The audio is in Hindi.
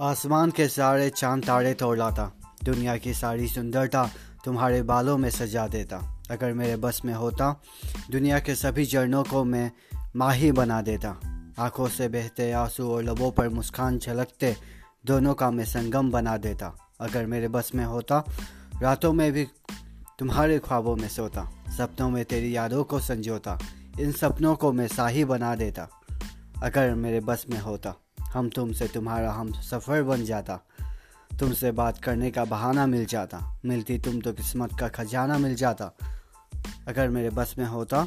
आसमान के सारे चाँद तारे तोड़ लाता, दुनिया की सारी सुंदरता तुम्हारे बालों में सजा देता। अगर मेरे बस में होता, दुनिया के सभी झरनों को मैं माही बना देता। आँखों से बहते आँसू और लबों पर मुस्कान झलकते, दोनों का मैं संगम बना देता। अगर मेरे बस में होता, रातों में भी तुम्हारे ख्वाबों में सोता। सपनों में तेरी यादों को संजोता, इन सपनों को मैं शाही बना देता। अगर मेरे बस में होता हम तुमसे तुम्हारा हम सफ़र बन जाता। तुमसे बात करने का बहाना मिल जाता। मिलती तुम तो किस्मत का खजाना मिल जाता। अगर मेरे बस में होता